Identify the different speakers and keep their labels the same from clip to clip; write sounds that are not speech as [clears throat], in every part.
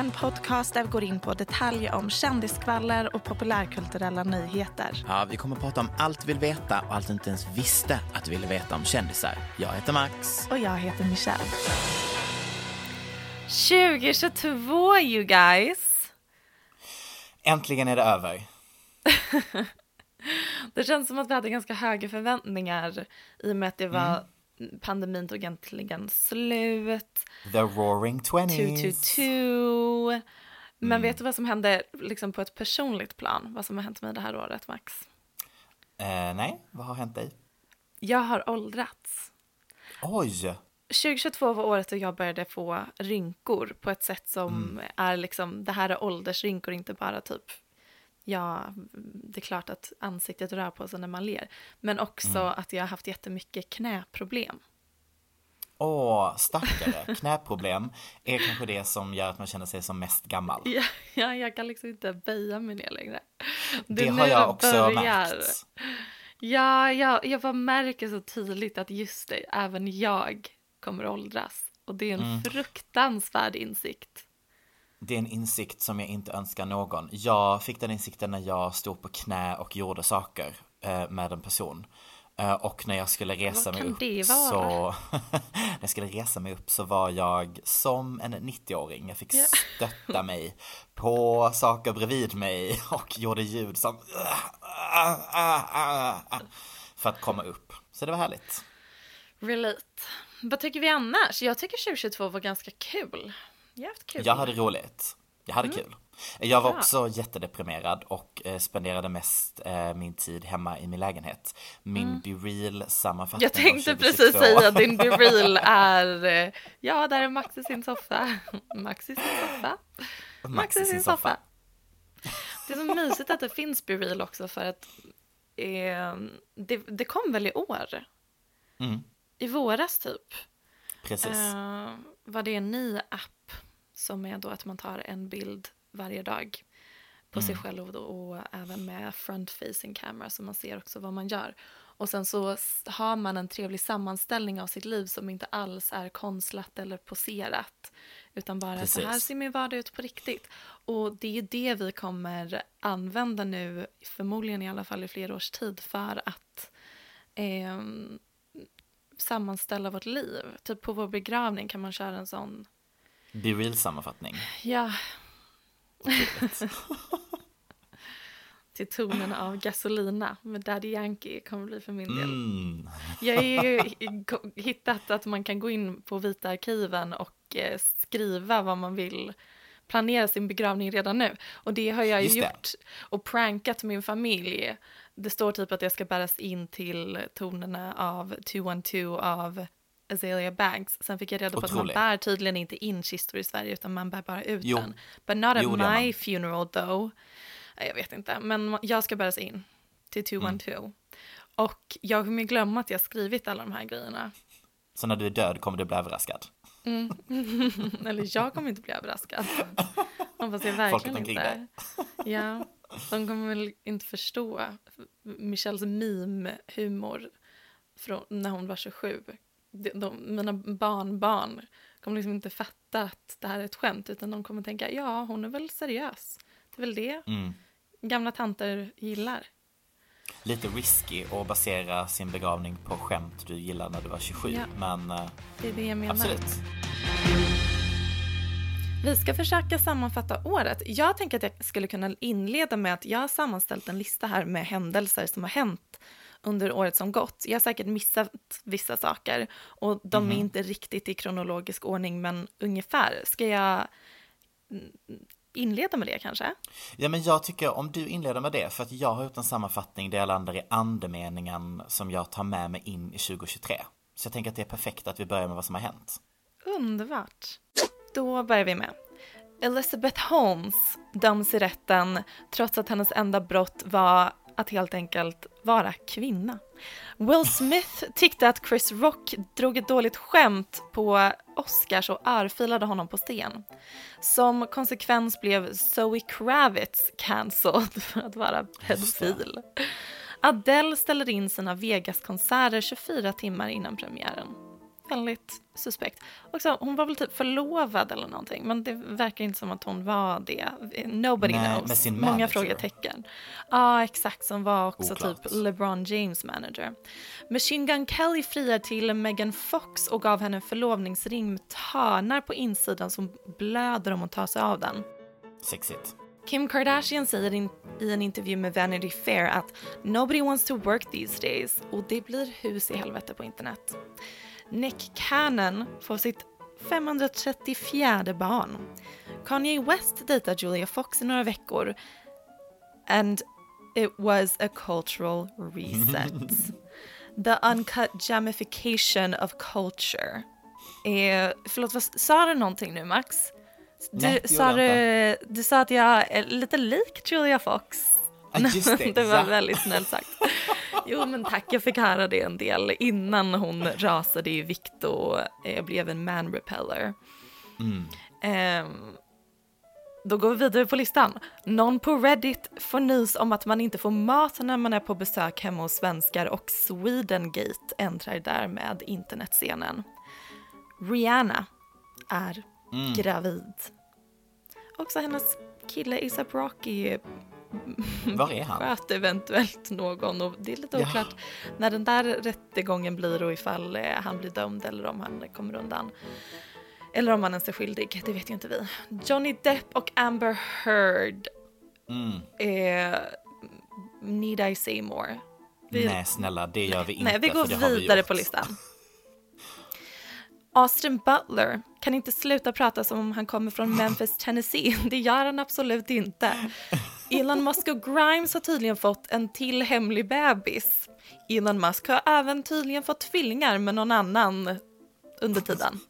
Speaker 1: en podcast där vi går in på detaljer om kändiskvaller och populärkulturella nyheter.
Speaker 2: Ja, vi kommer att prata om allt du vill veta och allt du inte ens visste att du ville veta om kändisar. Jag heter Max.
Speaker 1: Och jag heter Michelle. 2022 you guys!
Speaker 2: Äntligen är det över. [laughs]
Speaker 1: Det känns som att vi hade ganska höga förväntningar i och med att det var pandemin tog äntligen slut.
Speaker 2: The roaring twenties.
Speaker 1: 222. Men vet du vad som hände liksom på ett personligt plan? Vad som har hänt mig det här året, Max?
Speaker 2: Eh, nej, vad har hänt dig?
Speaker 1: Jag har åldrats.
Speaker 2: Oj!
Speaker 1: 2022 var året då jag började få rynkor på ett sätt som är liksom, det här är åldersrynkor, inte bara typ, ja, det är klart att ansiktet rör på sig när man ler, men också att jag har haft jättemycket knäproblem.
Speaker 2: Åh, stackare. [laughs] Knäproblem är kanske det som gör att man känner sig som mest gammal.
Speaker 1: Ja, ja, jag kan liksom inte böja mig ner längre.
Speaker 2: Det
Speaker 1: är
Speaker 2: har jag också
Speaker 1: börjar.
Speaker 2: märkt.
Speaker 1: Ja, ja, jag bara märker så tydligt att just det, även jag kommer åldras. Och det är en
Speaker 2: Mm.
Speaker 1: fruktansvärd insikt.
Speaker 2: Det är en insikt som jag inte önskar någon. Jag fick den insikten när jag stod på knä och gjorde saker eh, med en person. Eh, och när jag skulle resa mig upp så... [laughs] när jag skulle resa mig upp så var jag som en 90-åring. Jag fick stötta [laughs] mig på saker bredvid mig och gjorde ljud som... För att komma upp. Så det var härligt.
Speaker 1: Relate. Vad tycker vi annars? Jag tycker 2022 var ganska kul. Jag haft kul.
Speaker 2: Jag hade roligt. Jag hade kul. Jag var
Speaker 1: Bra.
Speaker 2: också jättedeprimerad och eh, spenderade mest eh, min tid hemma i min lägenhet. Min Be Real sammanfattning
Speaker 1: Jag tänkte precis
Speaker 2: 2022.
Speaker 1: säga att din Be [laughs] Real är, eh, ja där är Max i sin soffa. [laughs] Max i sin soffa. Max i sin soffa. Det är så mysigt att det finns Be Real också för att eh, det, det kom väl i år?
Speaker 2: Mm.
Speaker 1: I våras typ.
Speaker 2: Precis.
Speaker 1: Eh, var det en ny app som är då att man tar en bild varje dag på sig själv och, och även med front facing camera så man ser också vad man gör. Och sen så har man en trevlig sammanställning av sitt liv som inte alls är konstlat eller poserat. Utan bara så
Speaker 2: Precis.
Speaker 1: här ser min vardag ut på riktigt. Och det är det vi kommer använda nu, förmodligen i alla fall i flera års tid, för att ehm, sammanställa vårt liv. Typ på vår begravning kan man köra en sån,
Speaker 2: Be Real sammanfattning.
Speaker 1: ja, [laughs] till tonen av Gasolina med Daddy Yankee kommer bli för min del.
Speaker 2: Mm.
Speaker 1: Jag har ju hittat att man kan gå in på Vita arkiven och eh, skriva vad man vill planera sin begravning redan nu. Och det har jag ju gjort och prankat min familj. Det står typ att jag ska bäras in till tonerna av 212 av Azealia Banks. Sen fick jag reda på att
Speaker 2: Otroligt.
Speaker 1: man bär tydligen inte in kistor i Sverige utan man bär bara ut
Speaker 2: Jo.
Speaker 1: den. But not at
Speaker 2: Jo,
Speaker 1: my funeral though. Jag vet inte, men jag ska bäras in till
Speaker 2: Mm.
Speaker 1: 212. Och jag kommer glömma att jag skrivit alla de här grejerna.
Speaker 2: Så när du är död kommer du bli överraskad.
Speaker 1: Mm. [laughs] Eller jag kommer inte bli överraskad. Hoppas jag
Speaker 2: Folket
Speaker 1: verkligen
Speaker 2: omkring
Speaker 1: inte. Ja, de kommer väl inte förstå Michelles meme-humor från när hon var 27. De, de, mina barnbarn kommer liksom inte fatta att det här är ett skämt utan de kommer tänka ja, hon är väl seriös. Det är väl det
Speaker 2: Mm.
Speaker 1: gamla tanter gillar.
Speaker 2: Lite risky att basera sin begravning på skämt du gillar när du var 27.
Speaker 1: Ja.
Speaker 2: Men eh,
Speaker 1: Det är det jag menar.
Speaker 2: absolut.
Speaker 1: Vi ska försöka sammanfatta året. Jag tänker att jag skulle kunna inleda med att jag har sammanställt en lista här med händelser som har hänt under året som gått. Jag har säkert missat vissa saker och de
Speaker 2: Mhm.
Speaker 1: är inte riktigt i kronologisk ordning men ungefär. Ska jag mm, inleda med det kanske?
Speaker 2: Ja men jag tycker om du inleder med det, för att jag har gjort en sammanfattning där jag landar i andemeningen som jag tar med mig in i 2023. Så jag tänker att det är perfekt att vi börjar med vad som har hänt.
Speaker 1: Underbart. Då börjar vi med. Elizabeth Holmes döms i rätten trots att hennes enda brott var att helt enkelt vara kvinna. Will Smith tyckte att Chris Rock drog ett dåligt skämt på Oscars och örfilade honom på scen. Som konsekvens blev Zoe Kravitz cancelled [laughs] för att vara pedofil. Adele ställer in sina Vegas-konserter 24 timmar innan premiären. Väldigt suspekt. Också, hon var väl typ förlovad eller någonting, men det verkar inte som att hon var det. Nobody
Speaker 2: Nej,
Speaker 1: knows.
Speaker 2: med sin
Speaker 1: Många
Speaker 2: manager.
Speaker 1: frågetecken. Ja, exakt, som var också
Speaker 2: Oklart.
Speaker 1: typ LeBron James manager. Machine Gun Kelly friar till Megan Fox och gav henne en förlovningsring med törnar på insidan som blöder om hon tar sig av den.
Speaker 2: Sexigt.
Speaker 1: Kim Kardashian säger in, i en intervju med Vanity Fair att “Nobody wants to work these days” och det blir hus i helvete på internet. Nick Cannon får sitt 534 barn. Kanye West dejtar Julia Fox i några veckor and it was a cultural reset. [laughs] The uncut jamification of culture. Eh, förlåt, vad, sa du någonting nu Max? Du,
Speaker 2: Nej,
Speaker 1: sa du, du sa att jag är lite lik Julia Fox.
Speaker 2: Just det, [laughs]
Speaker 1: det var väldigt snällt sagt. Jo men tack, jag fick höra det en del innan hon rasade i vikt och eh, blev en man repeller.
Speaker 2: Mm.
Speaker 1: Ehm, då går vi vidare på listan. Någon på Reddit får nys om att man inte får mat när man är på besök hemma hos svenskar och Swedengate äntrar därmed internetscenen. Rihanna är
Speaker 2: Mm.
Speaker 1: gravid. Också hennes kille ASAP Rocky
Speaker 2: Var är han?
Speaker 1: sköt eventuellt någon och det är lite
Speaker 2: Ja.
Speaker 1: oklart när den där rättegången blir och ifall eh, han blir dömd eller om han kommer undan. Eller om han ens är skyldig, det vet ju inte vi. Johnny Depp och Amber Heard,
Speaker 2: Mm.
Speaker 1: eh, need I say more? Vi-
Speaker 2: Nej snälla, det gör vi inte.
Speaker 1: Nej, vi går
Speaker 2: vi
Speaker 1: vidare
Speaker 2: gjort.
Speaker 1: på listan. Austin Butler kan inte sluta prata som om han kommer från [laughs] Memphis, Tennessee. Det gör han absolut inte. Elon Musk och Grimes har tydligen fått en till hemlig bebis. Elon Musk har även tydligen fått tvillingar med någon annan under tiden.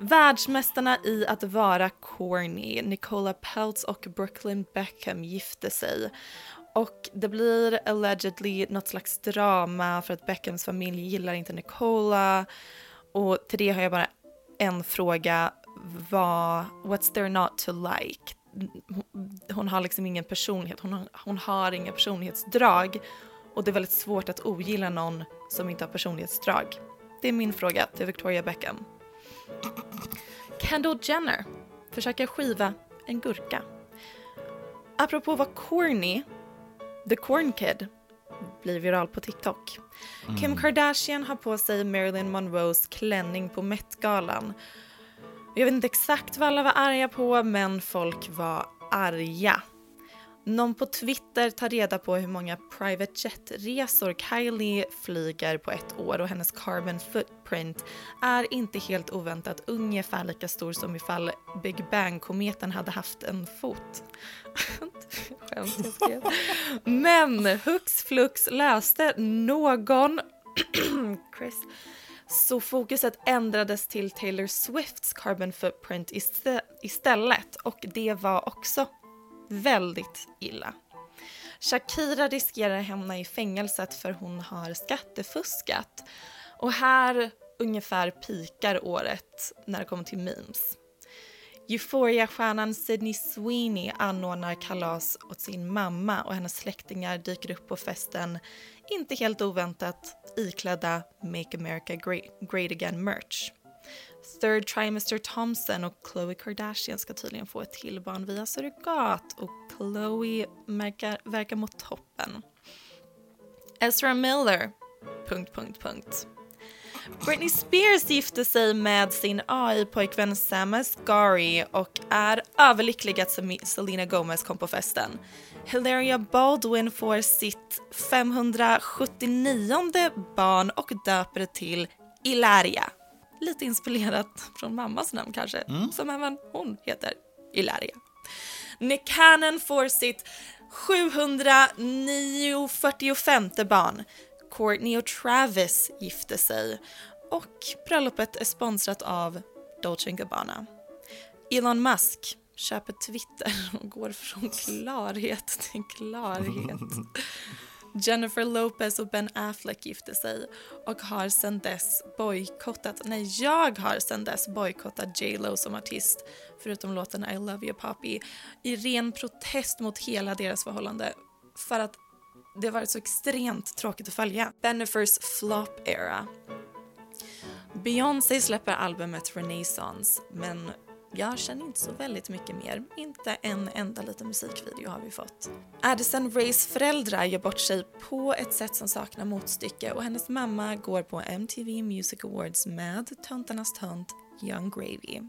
Speaker 1: Världsmästarna i att vara corny, Nicola Peltz och Brooklyn Beckham gifte sig. Och det blir allegedly något slags drama för att Beckhams familj gillar inte Nicola. Och till det har jag bara en fråga. Vad, what's there not to like? Hon- har liksom ingen personlighet, hon har, hon har inga personlighetsdrag. Och det är väldigt svårt att ogilla någon som inte har personlighetsdrag. Det är min fråga till Victoria Beckham. Kendall Jenner försöker skiva en gurka. Apropå vad corny, The Corn Kid blir viral på TikTok. Kim Kardashian har på sig Marilyn Monroes klänning på Met-galan. Jag vet inte exakt vad alla var arga på, men folk var arga. Någon på Twitter tar reda på hur många private jet-resor Kylie flyger på ett år och hennes carbon footprint är inte helt oväntat ungefär lika stor som ifall Big Bang-kometen hade haft en fot. [laughs] Skämt jag skrev. Men hux flux löste någon [clears throat] Chris så fokuset ändrades till Taylor Swifts carbon footprint iste- istället och det var också väldigt illa. Shakira riskerar att hamna i fängelset för hon har skattefuskat. Och här ungefär pikar året när det kommer till memes. Euphoria-stjärnan Sydney Sweeney anordnar kalas åt sin mamma och hennes släktingar dyker upp på festen, inte helt oväntat iklädda Make America Great, Again-merch. Third Trimester Thompson och Khloe Kardashian ska tydligen få ett till barn via surrogat och Khloe verkar, verkar mot toppen. Ezra Miller... Punkt, punkt, punkt. Britney Spears gifte sig med sin AI-pojkvän Sam Asghari och är överlycklig att Selena Gomez kom på festen. Hilaria Baldwin får sitt 579 barn och döper det till Ilaria. Lite inspirerat från mammas namn kanske, mm. som även hon heter Ilaria. Nick Cannon får sitt 745 barn. Courtney och Travis gifte sig och bröllopet är sponsrat av Dolce Gabbana. Elon Musk köper Twitter och går från klarhet till klarhet. [laughs] Jennifer Lopez och Ben Affleck gifte sig och har sedan dess bojkottat, nej jag har sedan dess bojkottat J Lo som artist förutom låten I Love You Poppy i ren protest mot hela deras förhållande för att det har varit så extremt tråkigt att följa. Bennifers flop era. Beyoncé släpper albumet Renaissance men jag känner inte så väldigt mycket mer. Inte en enda liten musikvideo har vi fått. Addison Rays föräldrar gör bort sig på ett sätt som saknar motstycke och hennes mamma går på MTV Music Awards med töntarnas tönt Young Gravy.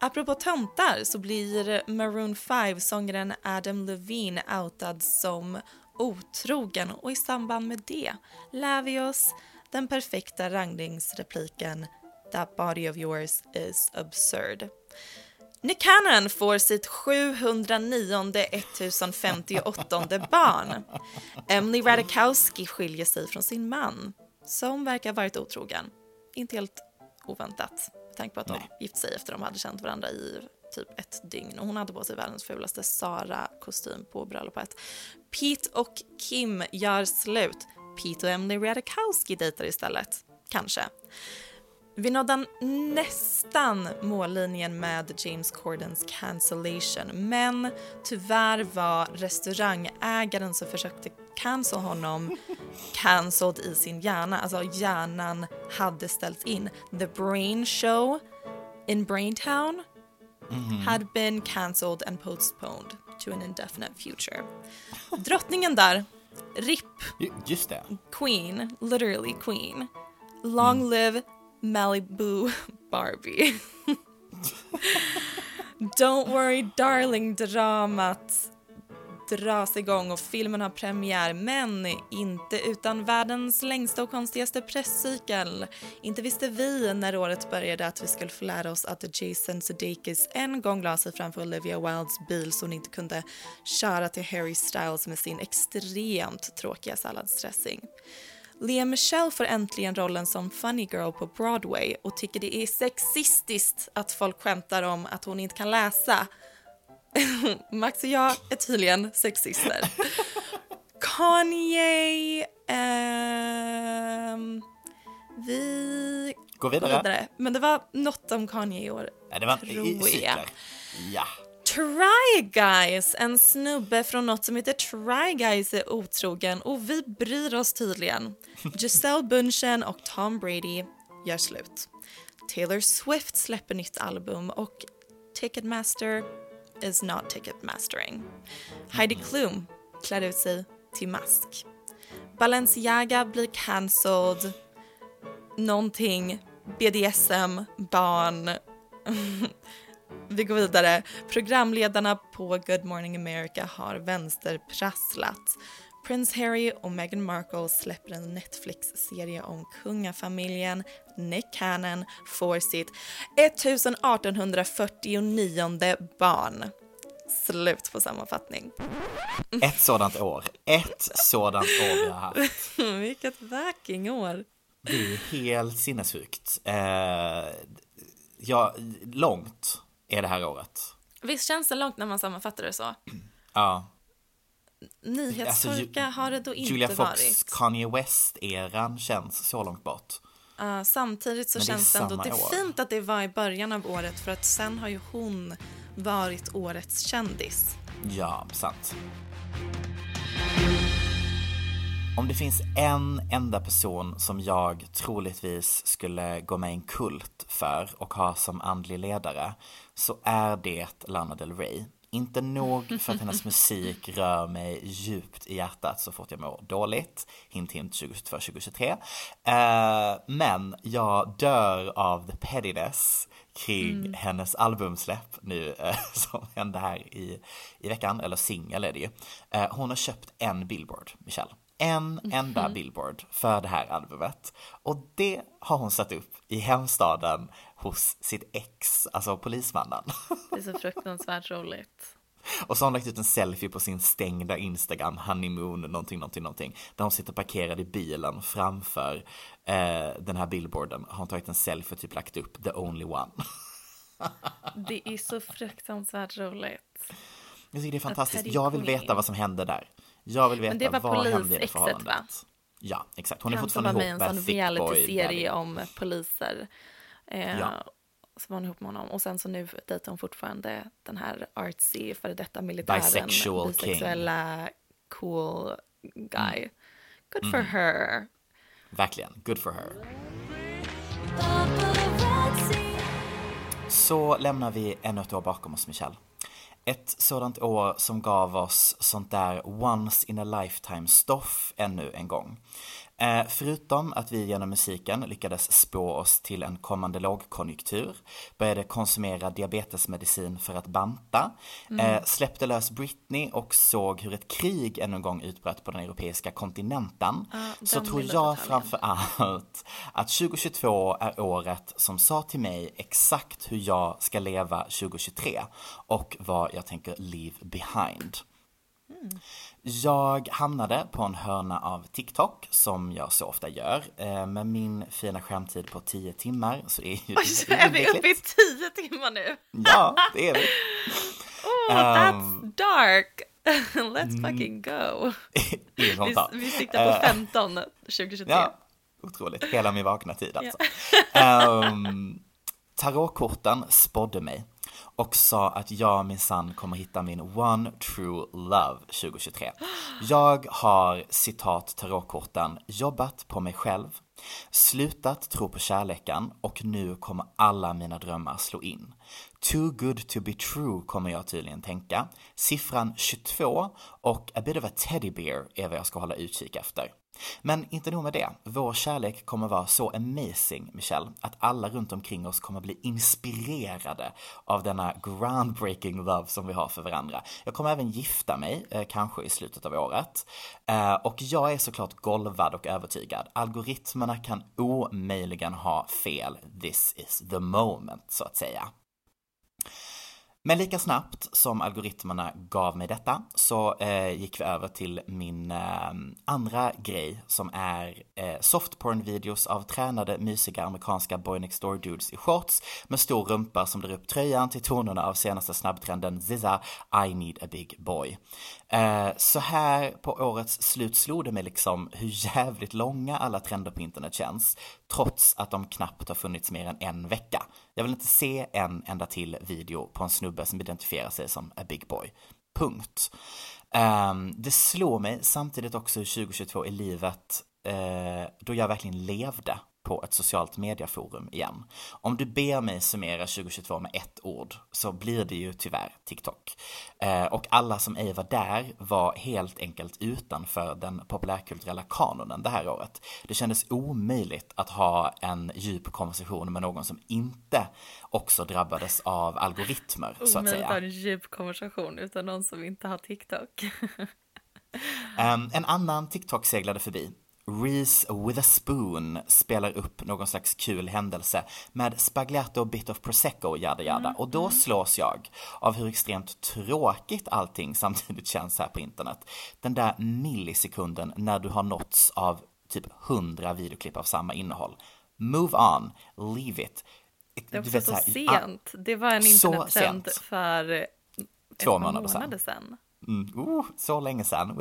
Speaker 1: Apropå töntar så blir Maroon 5-sångaren Adam Levine outad som otrogen och i samband med det lär vi oss den perfekta rangningsrepliken “That body of yours is absurd”. Nick Cannon får sitt 709 1058 barn. Emily Radikowski skiljer sig från sin man, som verkar varit otrogen. Inte helt oväntat, tänk på att de Nej. gift sig efter de hade känt varandra i typ ett dygn. Och hon hade på sig världens fulaste Sara-kostym på bröllopet. Pete och Kim gör slut. Pete och Emily Radikowski dejtar istället. Kanske. Vi nådde nästan mållinjen med James Cordens cancellation men tyvärr var restaurangägaren som försökte cancel honom [laughs] cancelled i sin hjärna. Alltså hjärnan hade ställts in. The Brain Show in Braintown mm had been cancelled and postponed to an indefinite future. [laughs] Drottningen där, RIP.
Speaker 2: Just det.
Speaker 1: Queen, literally queen. Long mm. live Malibu [laughs] Barbie. [laughs] Don't worry darling-dramat dras igång och filmen har premiär men inte utan världens längsta och konstigaste presscykel. Inte visste vi när året började att vi skulle få lära oss att Jason Sudeikis en gång la sig framför Olivia Wildes bil så hon inte kunde köra till Harry Styles med sin extremt tråkiga salladsdressing. Lea Michelle får äntligen rollen som funny girl på Broadway och tycker det är sexistiskt att folk skämtar om att hon inte kan läsa. [laughs] Max och jag är tydligen sexister. Kanye... Ehm, vi
Speaker 2: går vidare.
Speaker 1: vidare. Men det var något om Kanye i år.
Speaker 2: Nej, det var tror jag. Ja.
Speaker 1: Try Guys, en snubbe från något som heter Try Guys är otrogen och vi bryr oss tydligen. [laughs] Giselle Bundchen och Tom Brady gör slut. Taylor Swift släpper nytt album och Ticketmaster is not ticket mastering. Heidi Klum klär ut sig till mask. Balenciaga blir cancelled. Någonting, BDSM, barn. [laughs] Vi går vidare. Programledarna på Good Morning America har vänsterprasslat. Prince Harry och Meghan Markle släpper en Netflix-serie om kungafamiljen. Nick Cannon får sitt 1849 barn. Slut på sammanfattning.
Speaker 2: Ett sådant år. Ett sådant år vi har haft. [laughs]
Speaker 1: Vilket år.
Speaker 2: Det är helt sinnessjukt. Eh, ja, långt är det här året.
Speaker 1: Visst känns det långt när man sammanfattar det så? [clears throat]
Speaker 2: Ja.
Speaker 1: Nyhetstorka alltså, har det då inte
Speaker 2: Julia Fox,
Speaker 1: varit.
Speaker 2: Kanye West-eran känns så långt bort.
Speaker 1: Uh, samtidigt så
Speaker 2: det
Speaker 1: känns det ändå, det är fint att det var i början av året för att sen har ju hon varit årets kändis.
Speaker 2: Ja, sant. Om det finns en enda person som jag troligtvis skulle gå med i en kult för och ha som andlig ledare så är det Lana Del Rey. Inte nog för att hennes musik rör mig djupt i hjärtat så fort jag mår dåligt. Hint hint 2022-2023. Eh, men jag dör av the pettiness kring hennes albumsläpp nu eh, [laughs] som hände här i, i veckan, eller singel är det ju. Eh, hon har köpt en billboard, Michelle. En enda billboard för det här albumet. Och det har hon satt upp i hemstaden hos sitt ex, alltså polismannen.
Speaker 1: Det är så fruktansvärt roligt.
Speaker 2: Och så har hon lagt ut en selfie på sin stängda Instagram, honeymoon, någonting, någonting, någonting. Där hon sitter parkerad i bilen framför eh, den här billboarden. Har hon tagit en selfie och typ lagt upp the only one.
Speaker 1: Det är så fruktansvärt roligt.
Speaker 2: Jag tycker det är fantastiskt. Jag vill veta vad som hände där. Jag vill veta
Speaker 1: det var
Speaker 2: vad hände i det förhållandet.
Speaker 1: va?
Speaker 2: Ja, exakt. Hon är fortfarande
Speaker 1: var med
Speaker 2: ihop
Speaker 1: en sån reality-serie om poliser. Eh,
Speaker 2: Ja.
Speaker 1: Så var hon ihop med honom. Och sen så nu dejtar hon fortfarande den här artsy före detta militären.
Speaker 2: Bisexual king.
Speaker 1: bisexuella cool guy.
Speaker 2: Mm.
Speaker 1: Good for her.
Speaker 2: Verkligen, good for her. Så lämnar vi ännu ett år bakom oss, Michelle. Ett sådant år som gav oss sånt där once in a lifetime stoff ännu en gång. Eh, förutom att vi genom musiken lyckades spå oss till en kommande lågkonjunktur, började konsumera diabetesmedicin för att banta, eh, släppte lös Britney och såg hur ett krig ännu en gång utbröt på den europeiska kontinenten, så
Speaker 1: den
Speaker 2: tror jag framför allt att 2022 är året som sa till mig exakt hur jag ska leva 2023 och vad jag tänker leave behind. Jag hamnade på en hörna av TikTok som jag så ofta gör. Eh, Med min fina skärmtid på 10 timmar så är ju det
Speaker 1: Är vi uppe i
Speaker 2: olyckligt.
Speaker 1: tio timmar nu?
Speaker 2: Ja, det är vi. [laughs]
Speaker 1: Oh, that's dark. [laughs] Let's
Speaker 2: Mm.
Speaker 1: fucking go. [laughs] Vi, vi siktar på 15 2023.
Speaker 2: Ja, otroligt. Hela min vakna tid alltså. Ehm, tarotkorten spådde mig och sa att jag minsann kommer hitta min one true love 2023. Jag har, citat tarotkorten, jobbat på mig själv, slutat tro på kärleken och nu kommer alla mina drömmar slå in. Too good to be true kommer jag tydligen tänka. Siffran 22 och a bit of a teddy bear är vad jag ska hålla utkik efter. Men inte nog med det, vår kärlek kommer vara så amazing, Michelle, att alla runt omkring oss kommer bli inspirerade av denna groundbreaking love som vi har för varandra. Jag kommer även gifta mig, eh, kanske i slutet av året. Eh, och jag är såklart golvad och övertygad. Algoritmerna kan omöjligen ha fel. This is the moment, så att säga. Men lika snabbt som algoritmerna gav mig detta så eh, gick vi över till min eh, andra grej som är eh, softporn-videos av tränade mysiga amerikanska boy next door dudes i shorts med stor rumpa som drar upp tröjan till tonerna av senaste snabbtrenden ZZA I need a big boy. Eh, så här på årets slut slog det mig liksom hur jävligt långa alla trender på internet känns trots att de knappt har funnits mer än en vecka. Jag vill inte se en enda till video på en snubbe som identifierar sig som a big boy. Punkt. Um, det slår mig samtidigt också hur 2022 i livet eh, då jag verkligen levde på ett socialt medieforum igen. Om du ber mig summera 2022 med ett ord så blir det ju tyvärr TikTok. Eh, och alla som ej var där var helt enkelt utanför den populärkulturella kanonen det här året. Det kändes omöjligt att ha en djup konversation med någon som inte också drabbades av algoritmer så att
Speaker 1: Omöjligt att ha
Speaker 2: säga.
Speaker 1: en djup konversation utan någon som inte har TikTok.
Speaker 2: Um, [laughs] en annan TikTok seglade förbi. Reese with a spoon spelar upp någon slags kul händelse med spagliato bit of prosecco yada yada och då slås jag av hur extremt tråkigt allting [laughs] samtidigt känns här på internet. Den där millisekunden när du har nåtts av typ 100 videoklipp av samma innehåll. Move on, leave it.
Speaker 1: Det
Speaker 2: vet
Speaker 1: så
Speaker 2: här,
Speaker 1: sent. Det var en internettrend för ett
Speaker 2: Två
Speaker 1: par
Speaker 2: månader sedan.
Speaker 1: månader sedan.
Speaker 2: Mm, oh, så länge sedan. um,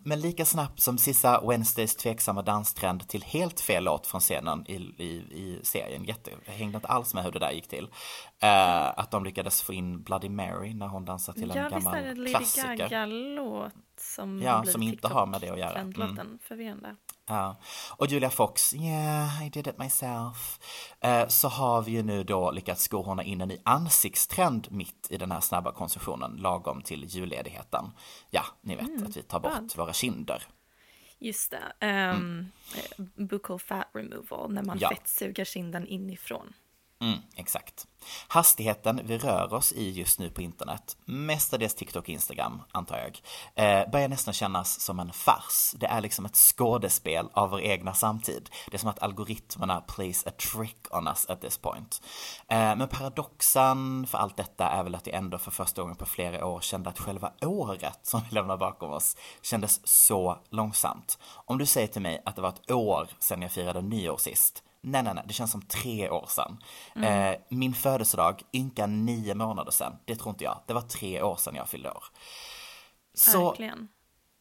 Speaker 2: [laughs] men lika snabbt som sista Wednesdays tveksamma danstrend till helt fel låt från scenen i, i, i serien, Jätte, jag hängde inte alls med hur det där gick till. Uh, att de lyckades få in Bloody Mary när hon dansar till en
Speaker 1: ja,
Speaker 2: gammal
Speaker 1: klassiker. Ja, visst är det. Lady Gaga-låt som
Speaker 2: Ja, som inte har med det att göra. Mm.
Speaker 1: Förvirrande.
Speaker 2: Ja. Och Julia Fox, yeah, I did it myself. Eh, så har vi ju nu då lyckats skohorna in en ny ansiktstrend mitt i den här snabba konsumtionen, lagom till julledigheten. Ja, ni vet att vi tar bort
Speaker 1: vad?
Speaker 2: våra kinder.
Speaker 1: Just det. Um, Buccal fat removal, när man
Speaker 2: Mm. Ja.
Speaker 1: fettsuger kinden inifrån.
Speaker 2: Mm, exakt. Hastigheten vi rör oss i just nu på internet, mestadels TikTok och Instagram antar jag, eh, börjar nästan kännas som en fars. Det är liksom ett skådespel av vår egna samtid. Det är som att algoritmerna plays a trick on us at this point. Eh, men paradoxen för allt detta är väl att jag ändå för första gången på flera år kände att själva året som vi lämnar bakom oss kändes så långsamt. Om du säger till mig att det var ett år sedan jag firade nyår sist, Nej, nej, nej, det känns som tre år sedan. Eh, min födelsedag, ynka nio månader sedan, det tror inte jag. Det var tre år sedan jag fyllde år. Så
Speaker 1: Verkligen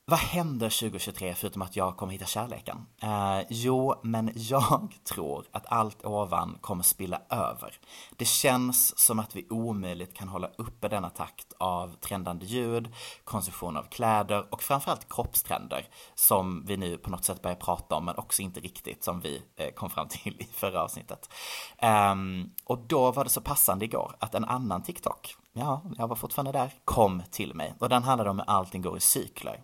Speaker 2: vad händer 2023 förutom att jag kommer hitta kärleken? Eh, jo, men jag [laughs] tror att allt ovan kommer spilla över. Det känns som att vi omöjligt kan hålla uppe denna takt av trendande ljud, konsumtion av kläder och framförallt kroppstrender som vi nu på något sätt börjar prata om men också inte riktigt som vi eh, kom fram till [laughs] i förra avsnittet. Eh, och då var det så passande igår att en annan TikTok, ja, jag var fortfarande där, kom till mig och den handlade om hur allting går i cykler.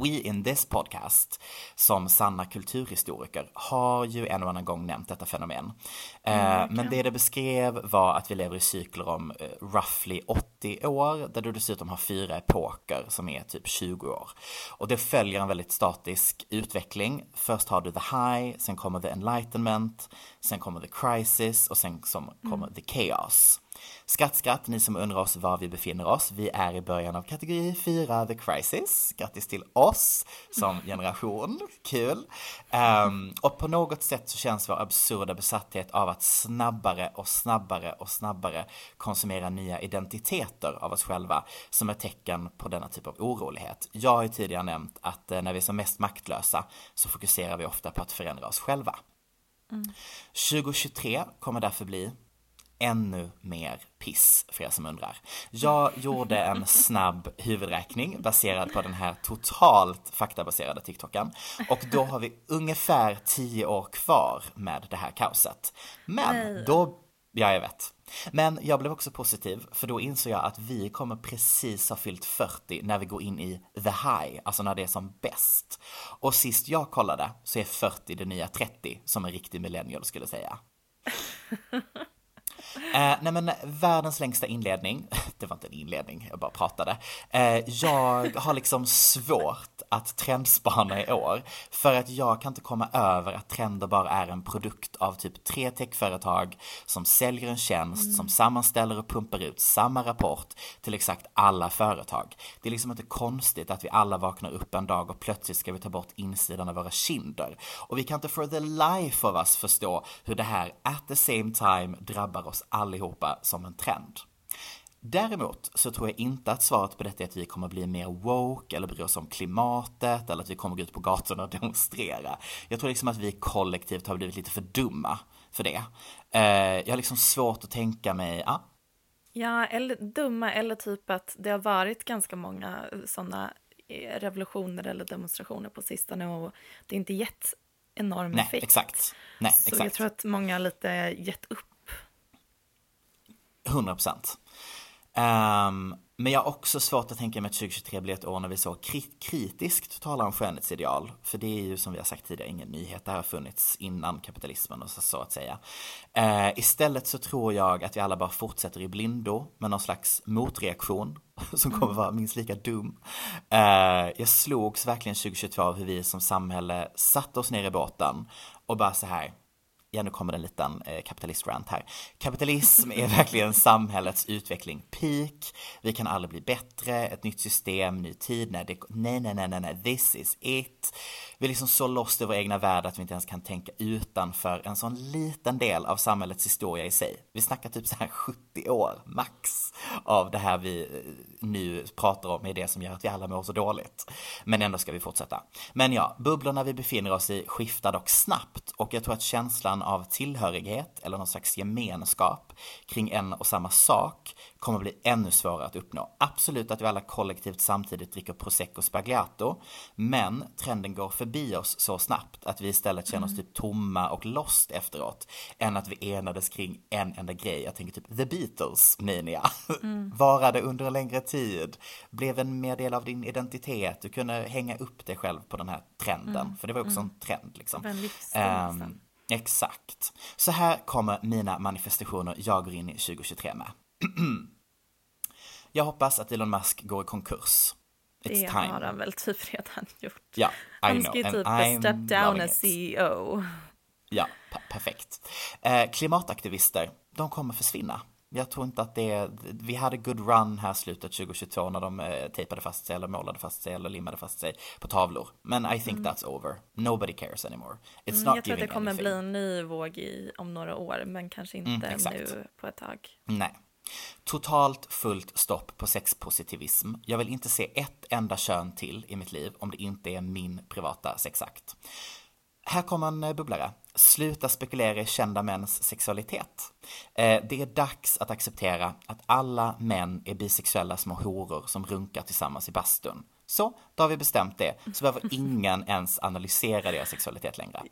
Speaker 2: We in this podcast, som sanna kulturhistoriker, har ju en och annan gång nämnt detta fenomen. Eh, men det det beskrev var att vi lever i cykler om eh, roughly 80 år, där du dessutom har fyra epoker som är typ 20 år. Och det följer en väldigt statisk utveckling. Först har du the high, sen kommer the enlightenment, sen kommer the crisis och sen kommer the chaos. Skratt, skratt, ni som undrar oss var vi befinner oss. Vi är i början av kategori 4, The Crisis. Grattis till oss som generation. Kul. Ehm, och på något sätt så känns vår absurda besatthet av att snabbare och snabbare och snabbare konsumera nya identiteter av oss själva som ett tecken på denna typ av orolighet. Jag har ju tidigare nämnt att eh, när vi är som mest maktlösa så fokuserar vi ofta på att förändra oss själva. 2023 kommer därför bli ännu mer piss för er som undrar. Jag gjorde en snabb huvudräkning baserad på den här totalt faktabaserade TikToken och då har vi ungefär 10 år kvar med det här kaoset. Men då, ja jag vet. Men jag blev också positiv för då insåg jag att vi kommer precis ha fyllt 40 när vi går in i the high, alltså när det är som bäst. Och sist jag kollade så är 40 det nya 30 som en riktig millennial skulle säga. [laughs] Eh, nej men världens längsta inledning, [laughs] det var inte en inledning, jag bara pratade. Eh, jag har liksom svårt att trendspana i år för att jag kan inte komma över att trender bara är en produkt av typ tre techföretag som säljer en tjänst som sammanställer och pumpar ut samma rapport till exakt alla företag. Det är liksom inte konstigt att vi alla vaknar upp en dag och plötsligt ska vi ta bort insidan av våra kinder. Och vi kan inte for the life of us förstå hur det här at the same time drabbar oss allihopa som en trend. Däremot så tror jag inte att svaret på detta är att vi kommer bli mer woke eller bry oss om klimatet eller att vi kommer gå ut på gatorna och [laughs] demonstrera. Jag tror liksom att vi kollektivt har blivit lite för dumma för det. Eh, jag har liksom svårt att tänka mig, ja,
Speaker 1: Ja, eller dumma, eller typ att det har varit ganska många sådana revolutioner eller demonstrationer på sistone och det är inte gett enorm
Speaker 2: nej,
Speaker 1: effekt.
Speaker 2: exakt. Nej,
Speaker 1: Så
Speaker 2: exakt.
Speaker 1: jag tror att många har lite gett upp.
Speaker 2: 100 procent. Ehm, men jag har också svårt att tänka mig att 2023 blir ett år när vi så kri- kritiskt talar om skönhetsideal. För det är ju som vi har sagt tidigare ingen nyhet, det här har funnits innan kapitalismen och så, så att säga. Eh, istället så tror jag att vi alla bara fortsätter i blindo med någon slags motreaktion [laughs] som kommer vara minst lika dum. Eh, jag slogs verkligen 2022 av hur vi som samhälle satte oss ner i båten och bara så här ja nu kommer det en liten eh, kapitalistrant här. Kapitalism är [laughs] verkligen samhällets utveckling peak. Vi kan aldrig bli bättre, ett nytt system, ny tid. Nej, det, nej, nej, nej, nej, nej, this is it. Vi är liksom så lost i vår egna värld att vi inte ens kan tänka utanför en sån liten del av samhällets historia i sig. Vi snackar typ så här 70 år max av det här vi eh, nu pratar om är det som gör att vi alla mår så dåligt. Men ändå ska vi fortsätta. Men ja, bubblorna vi befinner oss i skiftar dock snabbt och jag tror att känslan av tillhörighet eller någon slags gemenskap kring en och samma sak kommer bli ännu svårare att uppnå. Absolut att vi alla kollektivt samtidigt dricker prosecco spagliato, men trenden går förbi oss så snabbt att vi istället känner oss typ tomma och lost efteråt, än att vi enades kring en enda grej. Jag tänker typ The Beatles, mania. Mm. [laughs] Varade under en längre tid, blev en mer del av din identitet, du kunde hänga upp dig själv på den här trenden, mm. för det var också mm. en trend liksom. Um, exakt. Så här kommer mina manifestationer jag går in i 2023 med. [clears throat] Jag hoppas att Elon Musk går i konkurs.
Speaker 1: It's det time. har han väl typ redan [laughs] gjort.
Speaker 2: Ja, I
Speaker 1: han
Speaker 2: ska
Speaker 1: ju typ step down as CEO.
Speaker 2: Ja, perfekt. Eh, klimataktivister, de kommer försvinna. Jag tror inte att det är, vi hade good run här slutet 2022 när de eh, tejpade fast sig eller målade fast sig eller limmade fast sig på tavlor. Men I think mm. that's over. Nobody cares anymore. It's mm, not
Speaker 1: jag tror att det kommer anything. bli en ny våg i, om några år, men kanske mm, inte mm, nu på ett tag.
Speaker 2: Nej. Totalt fullt stopp på sexpositivism. Jag vill inte se ett enda kön till i mitt liv om det inte är min privata sexakt. Här kommer en eh, bubblare. Sluta spekulera i kända mäns sexualitet. Eh, det är dags att acceptera att alla män är bisexuella små horor som runkar tillsammans i bastun. Så, då har vi bestämt det. Så behöver [laughs] ingen ens analysera deras sexualitet längre.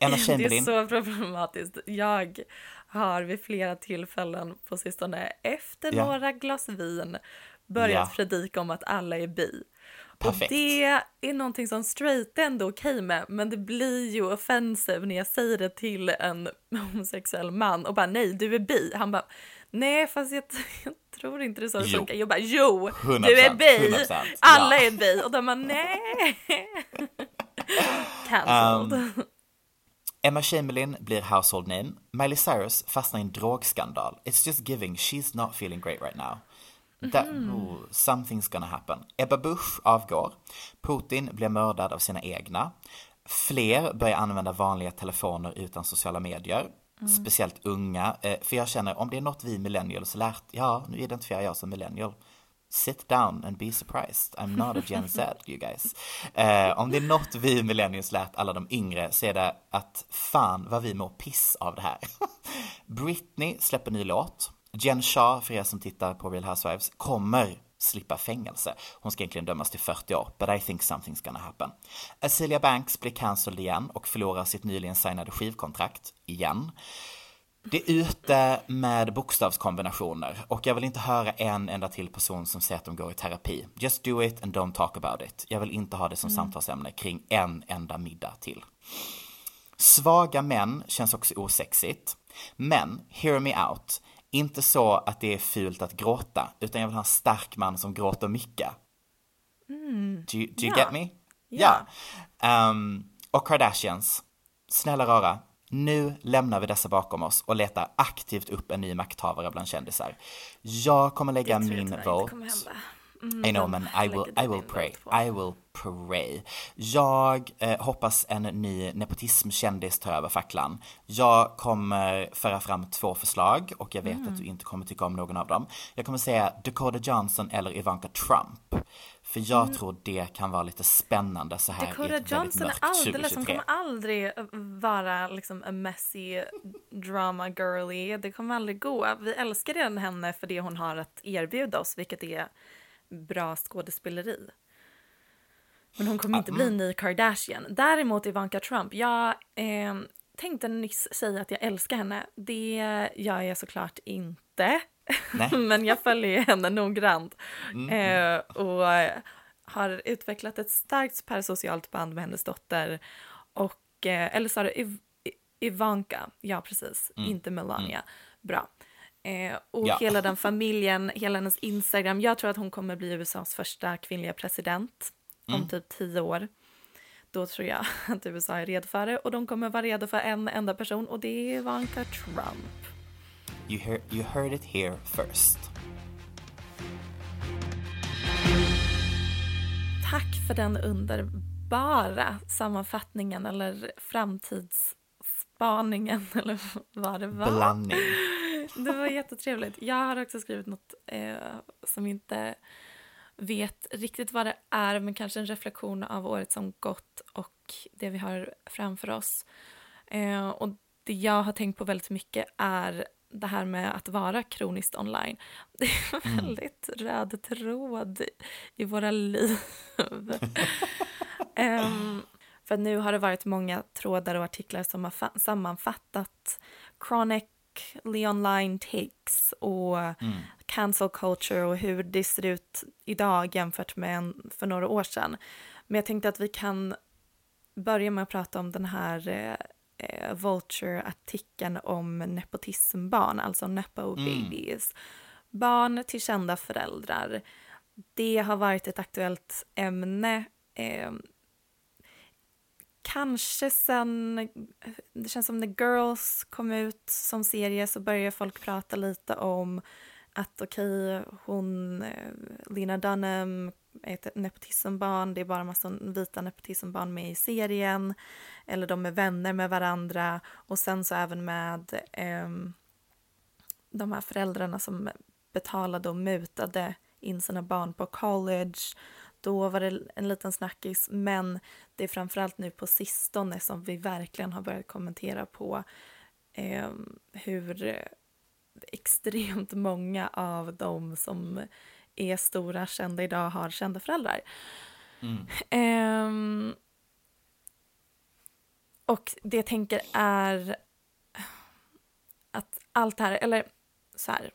Speaker 1: Emma Chamberlain. Det är så problematiskt. Jag har vid flera tillfällen på sistone efter ja. några glas vin börjat ja. predika om att alla är bi. Perfekt. Och det är någonting som straight är ändå okej okay med, men det blir ju offensive när jag säger det till en homosexuell man och bara nej, du är bi. Han bara nej, fast jag, [laughs] jag tror inte det är så det funkar. Jag bara jo, 100%, du är bi, 100%, alla ja. är bi och de bara nej. [laughs] Cancelled. Um,
Speaker 2: Emma Chamberlain blir household name. Miley Cyrus fastnar i en drogskandal. It's just giving, she's not feeling great right now. That, mm. oh, something's gonna happen. Ebba Busch avgår. Putin blir mördad av sina egna. Fler börjar använda vanliga telefoner utan sociala medier. Mm. Speciellt unga. Eh, för jag känner, om det är något vi millennials lärt, ja, nu identifierar jag som millennial sit down and be surprised. I'm not a Gen Z, [laughs] you guys. Eh, om det är något vi millennials lärt alla de yngre så är det att fan vad vi mår piss av det här. [laughs] Britney släpper ny låt. Jen Shah, för er som tittar på Real Housewives, kommer slippa fängelse. Hon ska egentligen dömas till 40 år, but I think something's gonna happen. Azealia Banks blir cancelled igen och förlorar sitt nyligen signade skivkontrakt igen. Det är ute med bokstavskombinationer och jag vill inte höra en enda till person som säger att de går i terapi. Just do it and don't talk about it. Jag vill inte ha det som mm. samtalsämne kring en enda middag till. Svaga män känns också osexigt. Men, hear me out. Inte så att det är fult att gråta, utan jag vill ha en stark man som gråter mycket. Mm. Do, you, do you ja. get me? Ja. Yeah. Um, och Kardashians. Snälla rara, nu lämnar vi dessa bakom oss och letar aktivt upp en ny makthavare bland kändisar. Jag kommer lägga min vote. Mm, I know, men I will, I will pray. I will pray. Jag eh, hoppas en ny nepotismkändis tar över facklan. Jag kommer föra fram två förslag och jag vet mm. att du inte kommer tycka om någon av dem. Jag kommer säga Dakota Johnson eller Ivanka Trump. För jag mm. tror det kan vara lite spännande så här
Speaker 1: Dakota
Speaker 2: i ett
Speaker 1: Johnson
Speaker 2: mörkt 2023.
Speaker 1: Hon kommer aldrig vara liksom a messy drama girly. Det kommer aldrig gå. Vi älskar redan henne för det hon har att erbjuda oss, vilket är bra skådespeleri. Men hon kommer inte bli en ny Kardashian. Däremot Ivanka Trump, jag eh, tänkte nyss säga att jag älskar henne. Det gör jag såklart inte. [laughs] Men jag följer henne noggrant. Mm. Eh, och har utvecklat ett starkt parasocialt band med hennes dotter. Och, eh, eller sa du Iv Ivanka? Ja, precis. Mm. Inte Melania. Mm. Bra. Eh, och ja. hela den familjen, hela hennes Instagram. Jag tror att hon kommer bli USAs första kvinnliga president om mm. typ tio år. då tror jag [laughs] att USA är redo för det och de kommer vara redo för en enda person och det är Ivanka Trump.
Speaker 2: You, hear, you heard it here first.
Speaker 1: Tack för den underbara sammanfattningen eller framtidsspaningen [laughs] eller vad det var.
Speaker 2: Blandning. [laughs]
Speaker 1: Det var jättetrevligt. Jag har också skrivit något eh, som inte vet riktigt vad det är men kanske en reflektion av året som gått och det vi har framför oss. Eh, och det jag har tänkt på väldigt mycket är det här med att vara kroniskt online. [laughs] Det är en väldigt mm. röd tråd i våra liv. um, [laughs] för nu har det varit många trådar och artiklar som har sammanfattat chronically online takes och mm. cancel culture och hur det ser ut idag jämfört med en, för några år sedan. Men jag tänkte att vi kan börja med att prata om den här eh, eh, Vulture-artikeln om nepotismbarn, alltså nepo babies. Mm. Barn till kända föräldrar. Det har varit ett aktuellt ämne. Eh, kanske sen, eh, det känns som när Girls kom ut som serie så började folk prata lite om att okej, okay, hon, eh, Lena Dunham är ett nepotismbarn, det är bara en massa vita nepotismbarn med i serien. Eller de är vänner med varandra. Och sen så även med eh, de här föräldrarna som betalade och mutade in sina barn på college. Då var det en liten snackis, men det är framförallt nu på sistone som vi verkligen har börjat kommentera på eh, hur extremt många av dem som är stora, kända idag, har kända föräldrar. Mm. Um, och det jag tänker är att allt det här, eller så här,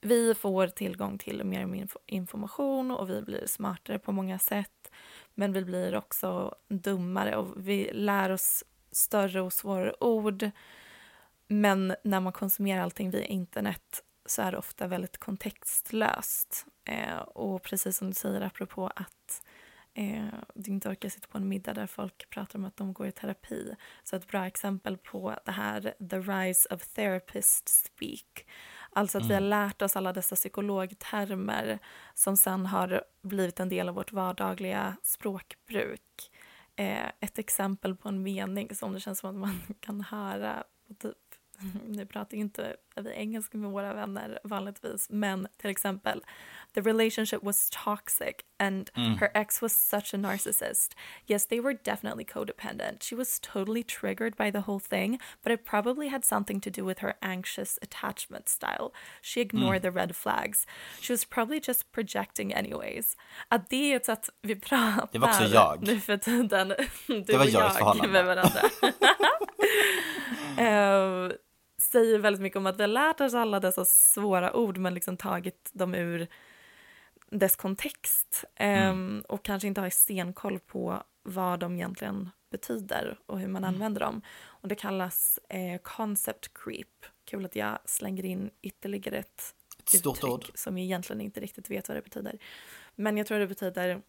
Speaker 1: vi får tillgång till mer och mer information och vi blir smartare på många sätt. Men vi blir också dummare och vi lär oss större och svårare ord. Men när man konsumerar allting via internet så är det ofta väldigt kontextlöst. Eh, och precis som du säger apropå att eh, du inte orkar sitta på en middag där folk pratar om att de går i terapi. Så ett bra exempel på det här, the rise of therapist speak. Alltså att mm. vi har mm. lärt oss alla dessa psykologtermer som sen har blivit en del av vårt vardagliga språkbruk. Eh, ett exempel på en mening som det känns som att man [laughs] kan höra på typ [laughs] nu pratar ju inte vi engelska med våra vänner vanligtvis, men till exempel the relationship was toxic and mm. her ex was such a narcissist. Yes, they were definitely codependent. She was totally triggered by the whole thing, but it probably had something to do with her anxious attachment style. She ignored mm. the red flags. She was probably just projecting anyways. Att det är ett sätt vi pratar
Speaker 2: det var också jag.
Speaker 1: nu för tiden, du
Speaker 2: det var
Speaker 1: och jag,
Speaker 2: jag
Speaker 1: med varandra. uh, [laughs] [laughs] säger väldigt mycket om att vi har lärt oss alla dessa svåra ord men liksom tagit dem ur dess kontext mm. um, och kanske inte har stenkoll på vad de egentligen betyder och hur man mm. använder dem. Och det kallas eh, concept creep. Kul att jag slänger in ytterligare ett,
Speaker 2: ett uttryck ord.
Speaker 1: som jag egentligen inte riktigt vet vad det betyder. Men jag tror det betyder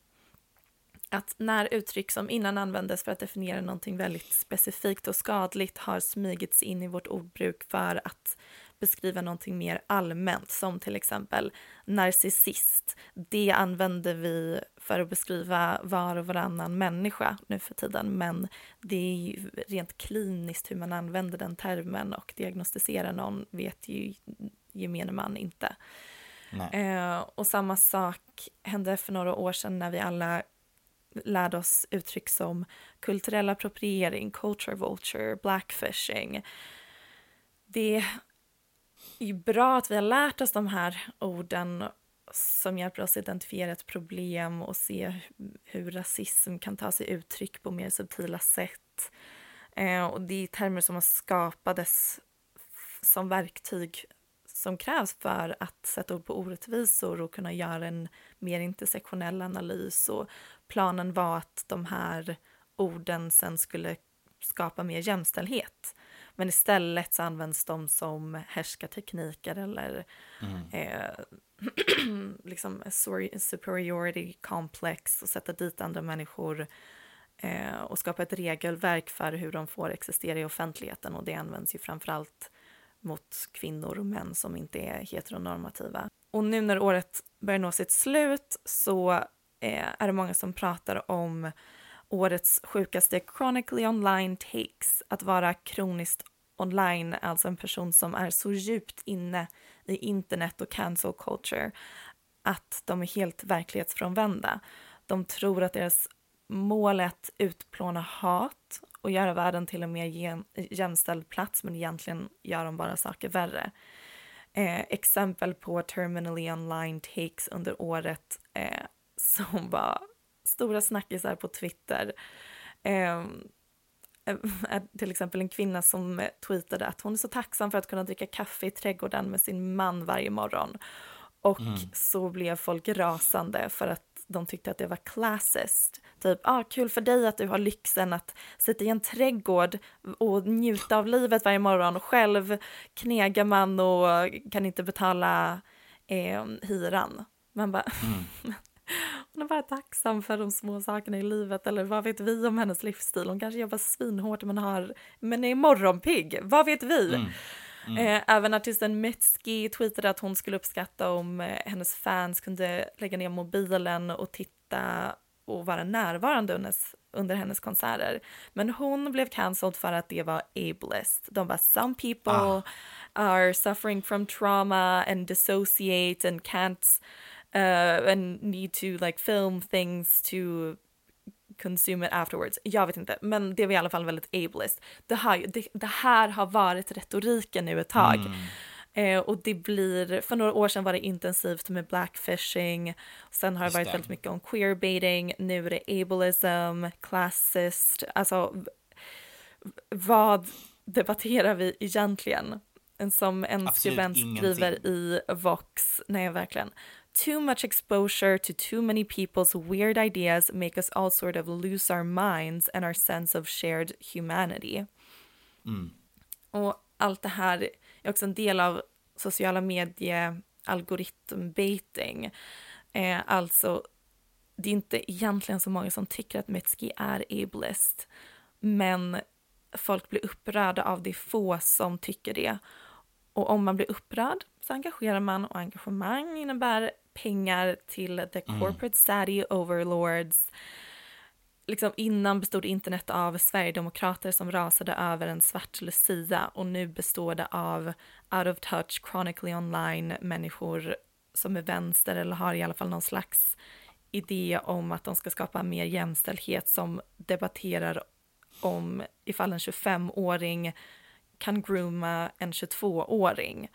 Speaker 1: att när uttryck som innan användes för att definiera någonting väldigt specifikt och skadligt har smygits in i vårt ordbruk för att beskriva någonting mer allmänt, som till exempel narcissist. Det använder vi för att beskriva var och varannan människa nu för tiden, men det är ju rent kliniskt hur man använder den termen och diagnostiserar någon vet ju gemene man inte. Eh, och samma sak hände för några år sedan när vi alla lärde oss uttryck som kulturell appropriering, culture vulture, blackfishing. Det är ju bra att vi har lärt oss de här orden som hjälper oss identifiera ett problem och se hur rasism kan ta sig uttryck på mer subtila sätt. Eh, och det är termer som har skapades som verktyg som krävs för att sätta ord på orättvisor och kunna göra en mer intersektionell analys. Och planen var att de här orden sen skulle skapa mer jämställdhet. Men istället så används de som härskartekniker eller mm. eh, [clears throat] liksom superiority complex och sätta dit andra människor eh, och skapa ett regelverk för hur de får existera i offentligheten och det används ju framförallt mot kvinnor och män som inte är heteronormativa. Och nu när året börjar nå sitt slut så eh, är det många som pratar om årets sjukaste chronically online takes, att vara kroniskt online, alltså en person som är så djupt inne i internet och cancel culture att de är helt verklighetsfrånvända. De tror att deras mål är att utplåna hat och göra världen till en mer jämställd plats, men egentligen gör de bara saker värre. Eh, exempel på terminally online takes under året eh, [laughs] som var stora snackisar på Twitter. Eh, till exempel en kvinna som tweetade att hon är så tacksam för att kunna dricka kaffe i trädgården med sin man varje morgon. Och mm. så blev folk rasande för att de tyckte att det var classist. Typ, ah, kul för dig att du har lyxen att sitta i en trädgård och njuta av livet varje morgon. Själv knegar man och kan inte betala eh, hyran. Man bara, mm. [laughs] hon är bara tacksam för de små sakerna i livet. Eller vad vet vi om hennes livsstil? Hon kanske jobbar svinhårt men, har, men är morgonpigg. Vad vet vi? Mm. Mm. Eh, även artisten Mitski tweetade att hon skulle uppskatta om eh, hennes fans kunde lägga ner mobilen och titta och vara närvarande under, under hennes konserter. Men hon blev cancelled för att det var ableist. De bara “some people ah. are suffering from trauma and dissociate and can't uh, and need to like film things to consume it afterwards. Jag vet inte, men det var i alla fall väldigt ableist. Det här, det, det här har varit retoriken nu ett tag. Mm. Eh, och det blir, för några år sedan var det intensivt med blackfishing, sen har det varit väldigt mycket om queerbaiting, nu är det ableism, classist, alltså vad debatterar vi egentligen? Som en Absolut skribent skriver i Vox, nej verkligen, too much exposure to too many people's weird ideas make us all sort of lose our minds and our sense of shared humanity. Mm. Och allt det här är också en del av sociala medie algoritmbaiting. Eh, alltså, det är inte egentligen så många som tycker att Mitski är ableist, men folk blir upprörda av det få som tycker det. Och om man blir upprörd så engagerar man och engagemang innebär pengar till the mm. corporate mm. saddy overlords. Liksom innan bestod internet av sverigedemokrater som rasade över en svart lucia och nu består det av out of touch, chronically online människor som är vänster eller har i alla fall någon slags idé om att de ska skapa mer jämställdhet som debatterar om ifall en 25-åring kan grooma en 22-åring.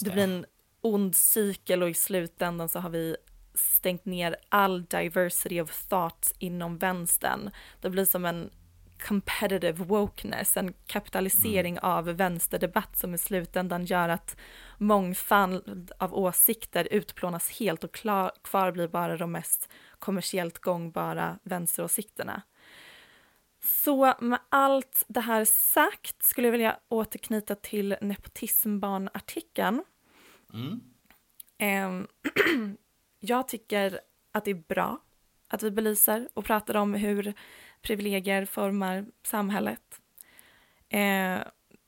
Speaker 1: Det. det blir en ond cykel och i slutändan så har vi stängt ner all diversity of thought inom vänstern. Det blir som en competitive wokeness, en kapitalisering mm. av vänsterdebatt som i slutändan gör att mångfald av åsikter utplånas helt och klar, kvar blir bara de mest kommersiellt gångbara vänsteråsikterna. Så med allt det här sagt skulle jag vilja återknyta till nepotismbarn-artikeln Mm. Eh, [clears throat] jag tycker att det är bra att vi belyser och pratar om hur privilegier formar samhället. Eh,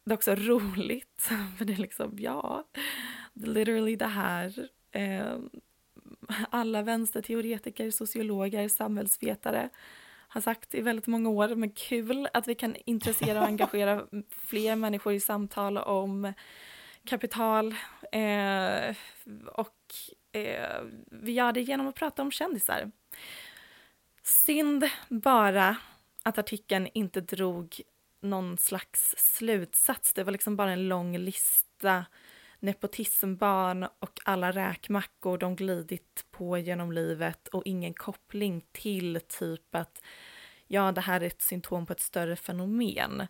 Speaker 1: det är också roligt, [laughs] för det är liksom, ja, literally det här. Eh, alla vänsterteoretiker, sociologer, samhällsvetare har sagt i väldigt många år, men kul att vi kan intressera och engagera [laughs] fler människor i samtal om kapital eh, och eh, vi gör det genom att prata om kändisar. Synd bara att artikeln inte drog någon slags slutsats. Det var liksom bara en lång lista nepotismbarn och alla räkmackor de glidit på genom livet och ingen koppling till typ att ja, det här är ett symptom på ett större fenomen.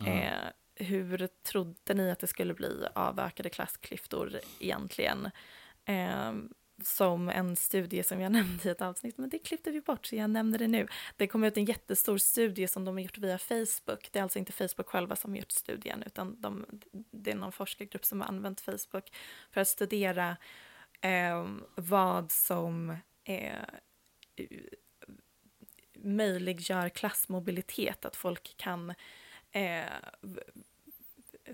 Speaker 1: Mm. Eh, hur trodde ni att det skulle bli av ökade klassklyftor egentligen? Eh, som en studie som jag [laughs] nämnde i ett avsnitt, men det klippte vi bort så jag nämner det nu. Det kom ut en jättestor studie som de har gjort via Facebook. Det är alltså inte Facebook själva som har gjort studien, utan de, det är någon forskargrupp som har använt Facebook för att studera eh, vad som eh, möjliggör klassmobilitet, att folk kan eh,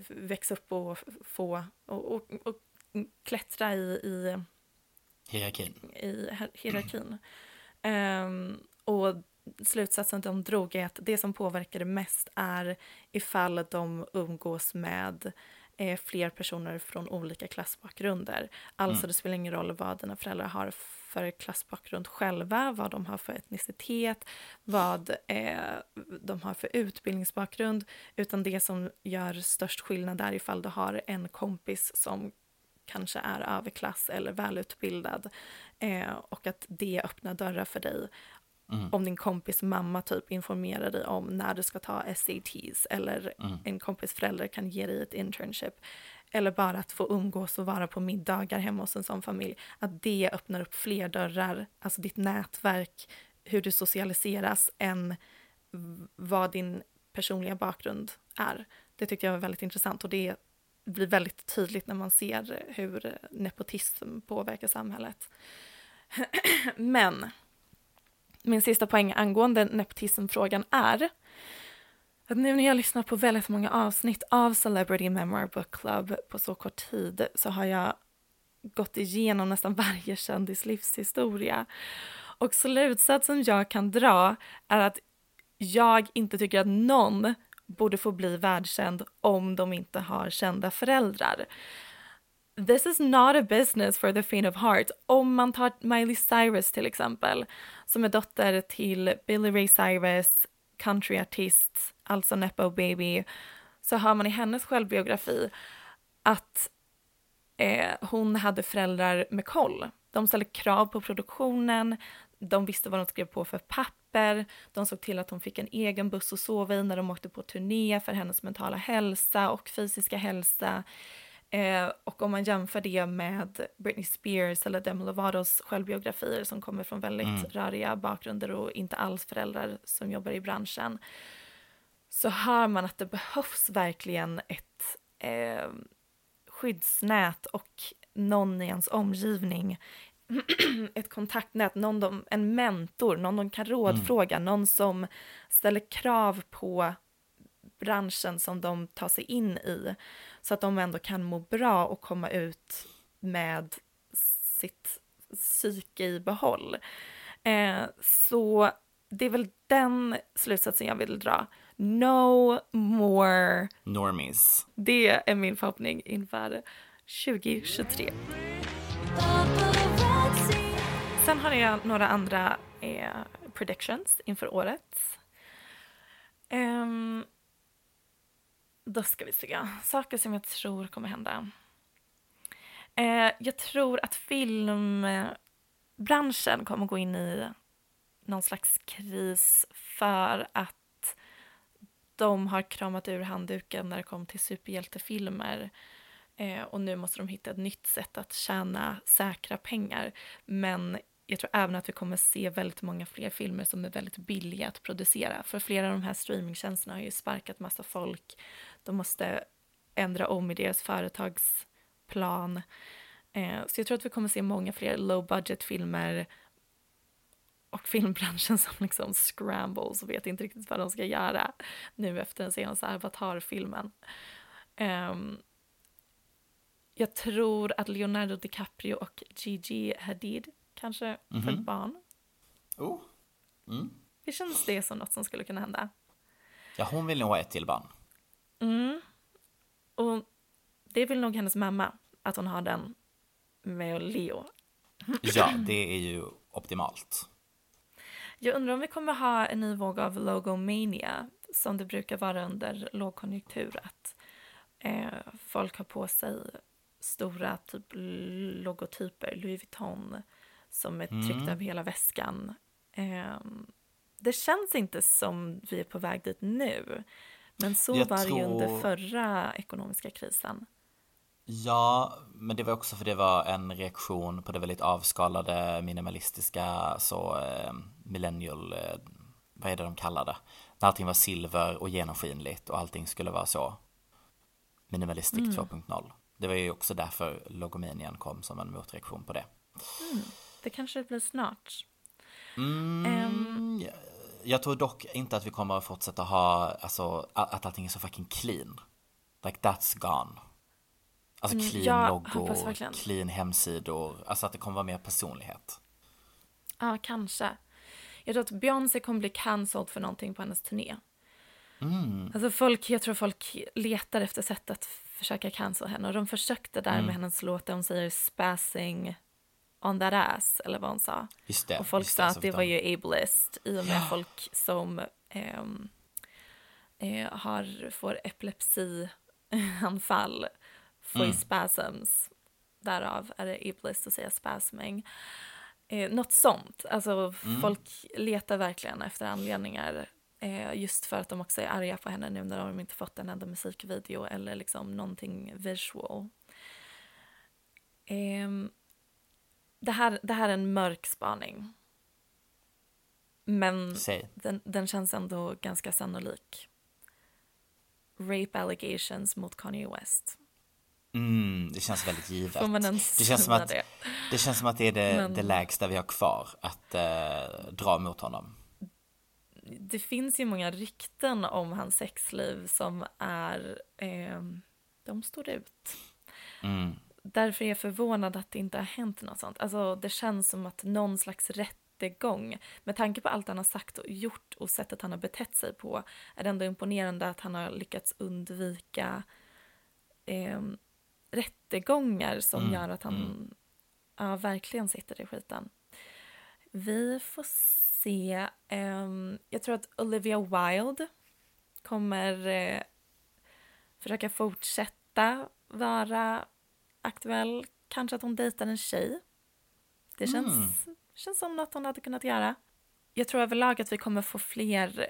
Speaker 1: växa upp och få och, och, och klättra i, i
Speaker 2: hierarkin.
Speaker 1: I hierarkin. Um, och slutsatsen de drog är att det som påverkar det mest är ifall de umgås med eh, fler personer från olika klassbakgrunder. Alltså mm. det spelar ingen roll vad dina föräldrar har för klassbakgrund själva, vad de har för etnicitet, vad eh, de har för utbildningsbakgrund, utan det som gör störst skillnad är ifall du har en kompis som kanske är överklass eller välutbildad eh, och att det öppnar dörrar för dig. Mm. Om din kompis mamma typ informerar dig om när du ska ta SATs eller mm. en kompis förälder kan ge dig ett internship eller bara att få umgås och vara på middagar hemma hos en sån familj, att det öppnar upp fler dörrar, alltså ditt nätverk, hur du socialiseras, än vad din personliga bakgrund är. Det tyckte jag var väldigt intressant och det blir väldigt tydligt när man ser hur nepotism påverkar samhället. [clears throat] Men min sista poäng angående nepotismfrågan är att nu när jag lyssnar på väldigt många avsnitt av Celebrity Memoir Book Club på så kort tid så har jag gått igenom nästan varje kändis livshistoria. Och slutsatsen jag kan dra är att jag inte tycker att någon borde få bli världskänd om de inte har kända föräldrar. This is not a business for the faint of heart. Om man tar Miley Cyrus till exempel, som är dotter till Billy Ray Cyrus, countryartist, alltså Nepo Baby, så hör man i hennes självbiografi att eh, hon hade föräldrar med koll. De ställde krav på produktionen, de visste vad de skrev på för papper, de såg till att hon fick en egen buss att sova i när de åkte på turné för hennes mentala hälsa och fysiska hälsa. Eh, och om man jämför det med Britney Spears eller Demi Lovatos självbiografier som kommer från väldigt mm. röriga bakgrunder och inte alls föräldrar som jobbar i branschen så hör man att det behövs verkligen ett eh, skyddsnät och någon i ens omgivning [clears throat] ett kontaktnät, någon de, en mentor, någon de kan rådfråga, mm. någon som ställer krav på branschen som de tar sig in i så att de ändå kan må bra och komma ut med sitt psyke i behåll. Eh, så det är väl den slutsatsen jag vill dra. No more
Speaker 2: normies.
Speaker 1: Det är min förhoppning inför 2023. Sen har jag några andra eh, predictions inför året. Um, då ska vi se. Saker som jag tror kommer hända. Eh, jag tror att filmbranschen kommer gå in i någon slags kris för att de har kramat ur handduken när det kom till superhjältefilmer. Eh, och nu måste de hitta ett nytt sätt att tjäna säkra pengar. Men jag tror även att vi kommer se väldigt många fler filmer som är väldigt billiga att producera. För flera av de här streamingtjänsterna har ju sparkat massa folk. De måste ändra om i deras företagsplan. Eh, så jag tror att vi kommer se många fler low budget filmer och filmbranschen [laughs] som liksom scrambles och vet inte riktigt vad de ska göra nu efter den senaste Avatar-filmen. Um, jag tror att Leonardo DiCaprio och Gigi Hadid kanske mm -hmm. för ett barn.
Speaker 2: Oh. Mm.
Speaker 1: Hur känns det som något som skulle kunna hända?
Speaker 2: Ja, hon vill nog ha ett till barn.
Speaker 1: Mm. Och det vill nog hennes mamma, att hon har den med Leo. [clears throat]
Speaker 2: Ja, det är ju optimalt.
Speaker 1: Jag undrar om vi kommer ha en ny våg av logomania som det brukar vara under lågkonjunktur. Att eh, folk har på sig stora typ logotyper, Louis Vuitton, som är tryckt mm. över hela väskan. Eh, det känns inte som vi är på väg dit nu. Men så jag var det tror... ju under förra ekonomiska krisen.
Speaker 2: Ja, men det var också för det var en reaktion på det väldigt avskalade minimalistiska så eh, millennial, eh, vad är det de kallar det? När allting var silver och genomskinligt och allting skulle vara så minimalistic mm. 2.0. Det var ju också därför logomanian kom som en motreaktion på det.
Speaker 1: Mm. Det kanske blir snart.
Speaker 2: Mm, um, jag tror dock inte att vi kommer att fortsätta ha, alltså att allting är så fucking clean. Like that's gone. Alltså
Speaker 1: Mm,
Speaker 2: clean loggor, clean hemsidor, alltså att det kommer vara mer personlighet.
Speaker 1: Ja, kanske. Jag tror att Beyoncé kommer bli cancelled för någonting på hennes turné.
Speaker 2: Mm.
Speaker 1: Alltså folk, jag tror folk letar efter sätt att försöka cancel henne. Och de försökte där
Speaker 2: Mm.
Speaker 1: med hennes låt där hon säger spassing on that ass, eller vad hon sa.
Speaker 2: Det.
Speaker 1: och folk sa
Speaker 2: alltså
Speaker 1: att det
Speaker 2: de-
Speaker 1: var ju ableist i och med folk som ehm, eh, har, får epilepsianfall får ju
Speaker 2: Mm.
Speaker 1: spasms. Därav är det ableist att säga spasming. Eh, något sånt. Alltså
Speaker 2: Mm.
Speaker 1: folk letar verkligen efter anledningar. Eh, just för att de också är arga på henne nu när de inte fått en enda musikvideo eller liksom någonting visual. Ehm, det, här, det här är en mörk spaning. Men den, den känns ändå ganska sannolik. Rape allegations mot Kanye West.
Speaker 2: Mm, det känns väldigt givet.
Speaker 1: Får man ens
Speaker 2: det, känns som att,
Speaker 1: det?
Speaker 2: det känns som att det är det,
Speaker 1: Men-
Speaker 2: det lägsta vi har kvar att eh, dra mot honom.
Speaker 1: Det finns ju många rykten om hans sexliv som är... Eh, de står ut.
Speaker 2: Mm.
Speaker 1: Därför är jag förvånad att det inte har hänt något sånt. Alltså, det känns som att någon slags rättegång, med tanke på allt han har sagt och gjort och sättet han har betett sig på, är det ändå imponerande att han har lyckats undvika eh, rättegångar som
Speaker 2: Mm,
Speaker 1: gör att han ja, verkligen sitter i skiten. Vi får se. ehm, jag tror att Olivia Wilde kommer eh, försöka fortsätta vara aktuell. Kanske att hon dejtar en tjej. Det känns, känns som något hon hade kunnat göra. Jag tror överlag att vi kommer få fler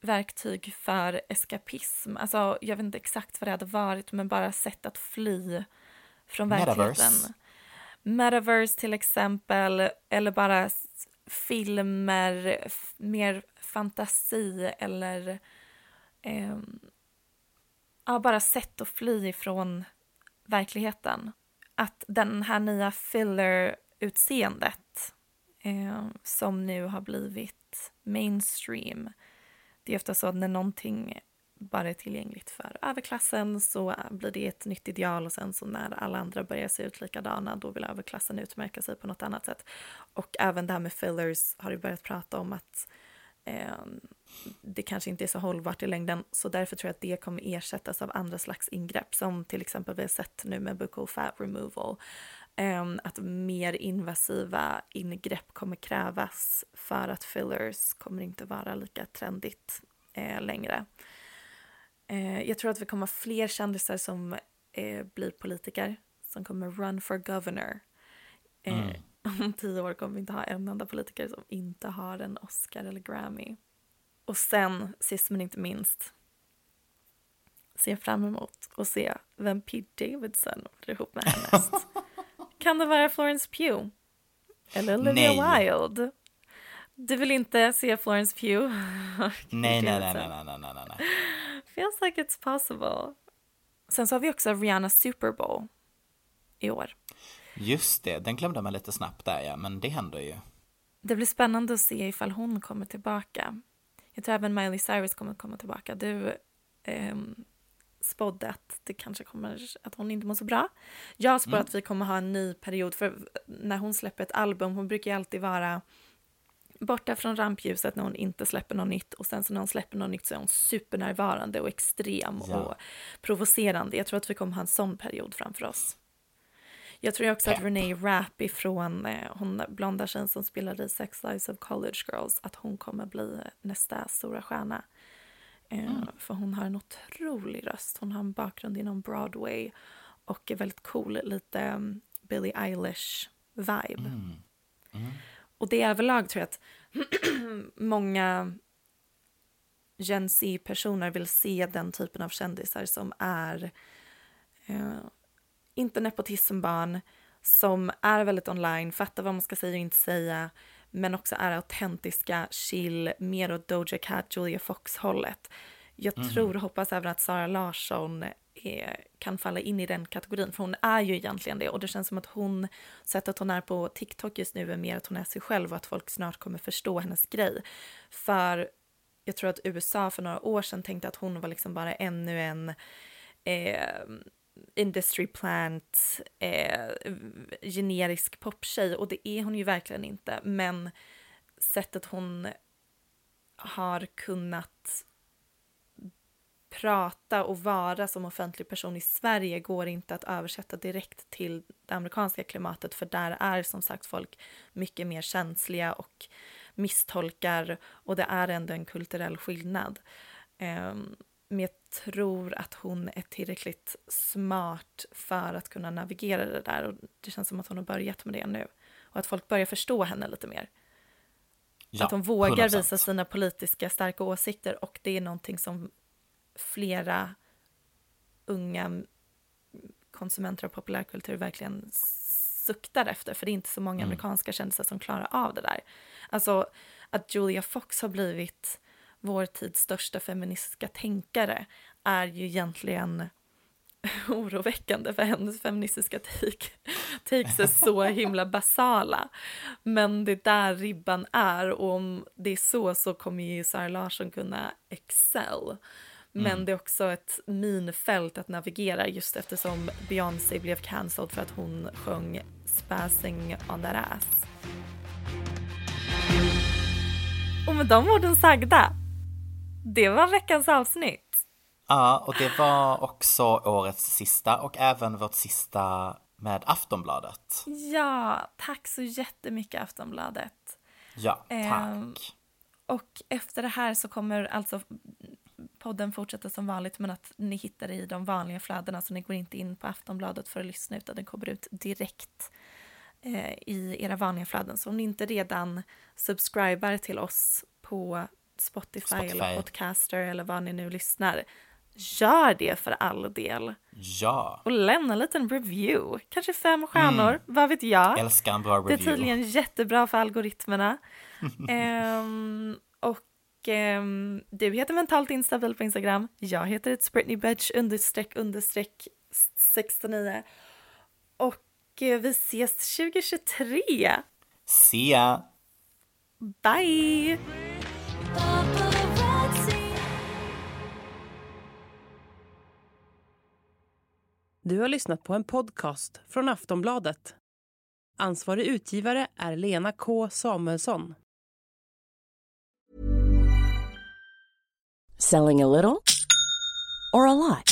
Speaker 1: verktyg för eskapism. Alltså, jag vet inte exakt vad det hade varit, men bara sätt att fly från verkligheten.
Speaker 2: Metaverse.
Speaker 1: Metaverse till exempel, eller bara filmer, mer fantasi eller ehm, ja, bara sätt att fly ifrån verkligheten. Att den här nya filler-utseendet eh, som nu har blivit mainstream. Det är ofta så att när någonting bara är tillgängligt för överklassen så blir det ett nytt ideal och sen så när alla andra börjar se ut likadana då vill överklassen utmärka sig på något annat sätt. Och även det här med fillers har ju börjat prata om att eh, Ehm, det kanske inte är så hållbart i längden så därför tror jag att det kommer ersättas av andra slags ingrepp som till exempel vi har sett nu med buccal fat removal. Eh, att mer invasiva ingrepp kommer krävas för att fillers kommer inte vara lika trendigt eh, längre. Eh, jag tror att vi kommer ha fler kändisar som eh, blir politiker som kommer run for governor. Eh, om tio år kommer vi inte ha en enda politiker som inte har en Oscar eller Grammy. Och sen, sist men inte minst, ser fram emot att se vem Pete Davidson blir ihop med härnäst. [laughs] kan det vara Florence Pugh? Eller Olivia
Speaker 2: Nej.
Speaker 1: Wilde? Du vill inte se Florence Pugh? och
Speaker 2: Nej, nej, nej, nej, nej, nej, nej, nej.
Speaker 1: Feels like it's possible. Sen så har vi också Rihanna Super Bowl i år.
Speaker 2: Just det, den glömde man lite snabbt där ja, men det händer ju.
Speaker 1: Det blir spännande att se ifall hon kommer tillbaka. Jag tror även Miley Cyrus kommer komma tillbaka. Du ehm, spådde att det kanske kommer att hon inte mår så bra. Jag spår att vi kommer ha en ny period för när hon släpper ett album, hon brukar ju alltid vara borta från rampljuset när hon inte släpper något nytt och sen så när hon släpper något nytt så är hon supernärvarande och extrem
Speaker 2: Ja.
Speaker 1: och provocerande. Jag tror att vi kommer ha en sån period framför oss. Jag tror också att. Renee Rapp ifrån eh, hon blonda tjejen som spelade i Sex Lives of College Girls, att hon kommer bli nästa stora stjärna. Eh, För hon har en otrolig röst. Hon har en bakgrund inom Broadway och är väldigt cool, lite um, Billie Eilish-vibe. Och det överlag tror jag att [clears throat] många Gen Z-personer vill se den typen av kändisar som är eh, inte nepotismbarn, som är väldigt online, fattar vad man ska säga och inte säga, men också är autentiska, chill, mer åt Doja Cat, Julia Fox-hållet. jag
Speaker 2: Mhm.
Speaker 1: tror och hoppas även att Sara Larsson är, kan falla in i den kategorin, för hon är ju egentligen det. Och det känns som att hon, sättet hon är på TikTok just nu är mer att hon är sig själv och att folk snart kommer förstå hennes grej. För jag tror att USA för några år sedan tänkte att hon var liksom bara ännu en eh, industry plant, eh, generisk poptjej och det är hon ju verkligen inte. Men sättet hon har kunnat prata och vara som offentlig person i Sverige går inte att översätta direkt till det amerikanska klimatet för där är som sagt folk mycket mer känsliga och misstolkar och det är ändå en kulturell skillnad. Eh, men jag tror att hon är tillräckligt smart för att kunna navigera det där och det känns som att hon har börjat med det nu och att folk börjar förstå henne lite mer.
Speaker 2: Ja,
Speaker 1: att hon vågar
Speaker 2: 100%.
Speaker 1: visa sina politiska starka åsikter och det är någonting som flera unga konsumenter av populärkultur verkligen suktar efter för det är inte så många amerikanska kändisar som klarar av det där. Alltså att Julia Fox har blivit vår tids största feministiska tänkare är ju egentligen [laughs] oroväckande för hennes feministiska take, takes är så [laughs] himla basala. Men det är där ribban är och om det är så så kommer ju Sara Larsson kunna excel. Men det är också ett minfält att navigera just eftersom Beyoncé blev cancelled för att hon sjöng Spazzing on that ass. Och med de orden sagda, det var veckans avsnitt.
Speaker 2: Ja, och det var också årets sista och även vårt sista med Aftonbladet.
Speaker 1: Ja, tack så jättemycket Aftonbladet.
Speaker 2: Ja, tack.
Speaker 1: Ehm, Och efter det här så kommer alltså podden fortsätta som vanligt men att ni hittar det i de vanliga flödena så ni går inte in på Aftonbladet för att lyssna utan den kommer ut direkt eh, i era vanliga flöden. Så om ni inte redan subscribar till oss på Spotify,
Speaker 2: Spotify.
Speaker 1: eller Podcaster eller vad ni nu lyssnar, gör det för all del.
Speaker 2: Ja,
Speaker 1: Och lämna en liten review, kanske fem stjärnor, vad vet jag.
Speaker 2: älskar en bra
Speaker 1: Det är
Speaker 2: review.
Speaker 1: tydligen jättebra för algoritmerna. [laughs] Ehm, och ehm, du heter mentalt instabil på Instagram. Jag heter ett Britney Bedge understreck understreck 69. Och eh, vi ses 2023.
Speaker 2: See ya!
Speaker 1: Bye!
Speaker 3: Du har lyssnat på en podcast från Aftonbladet. Ansvarig utgivare är Lena K Samuelsson.
Speaker 4: Selling a little or a lot?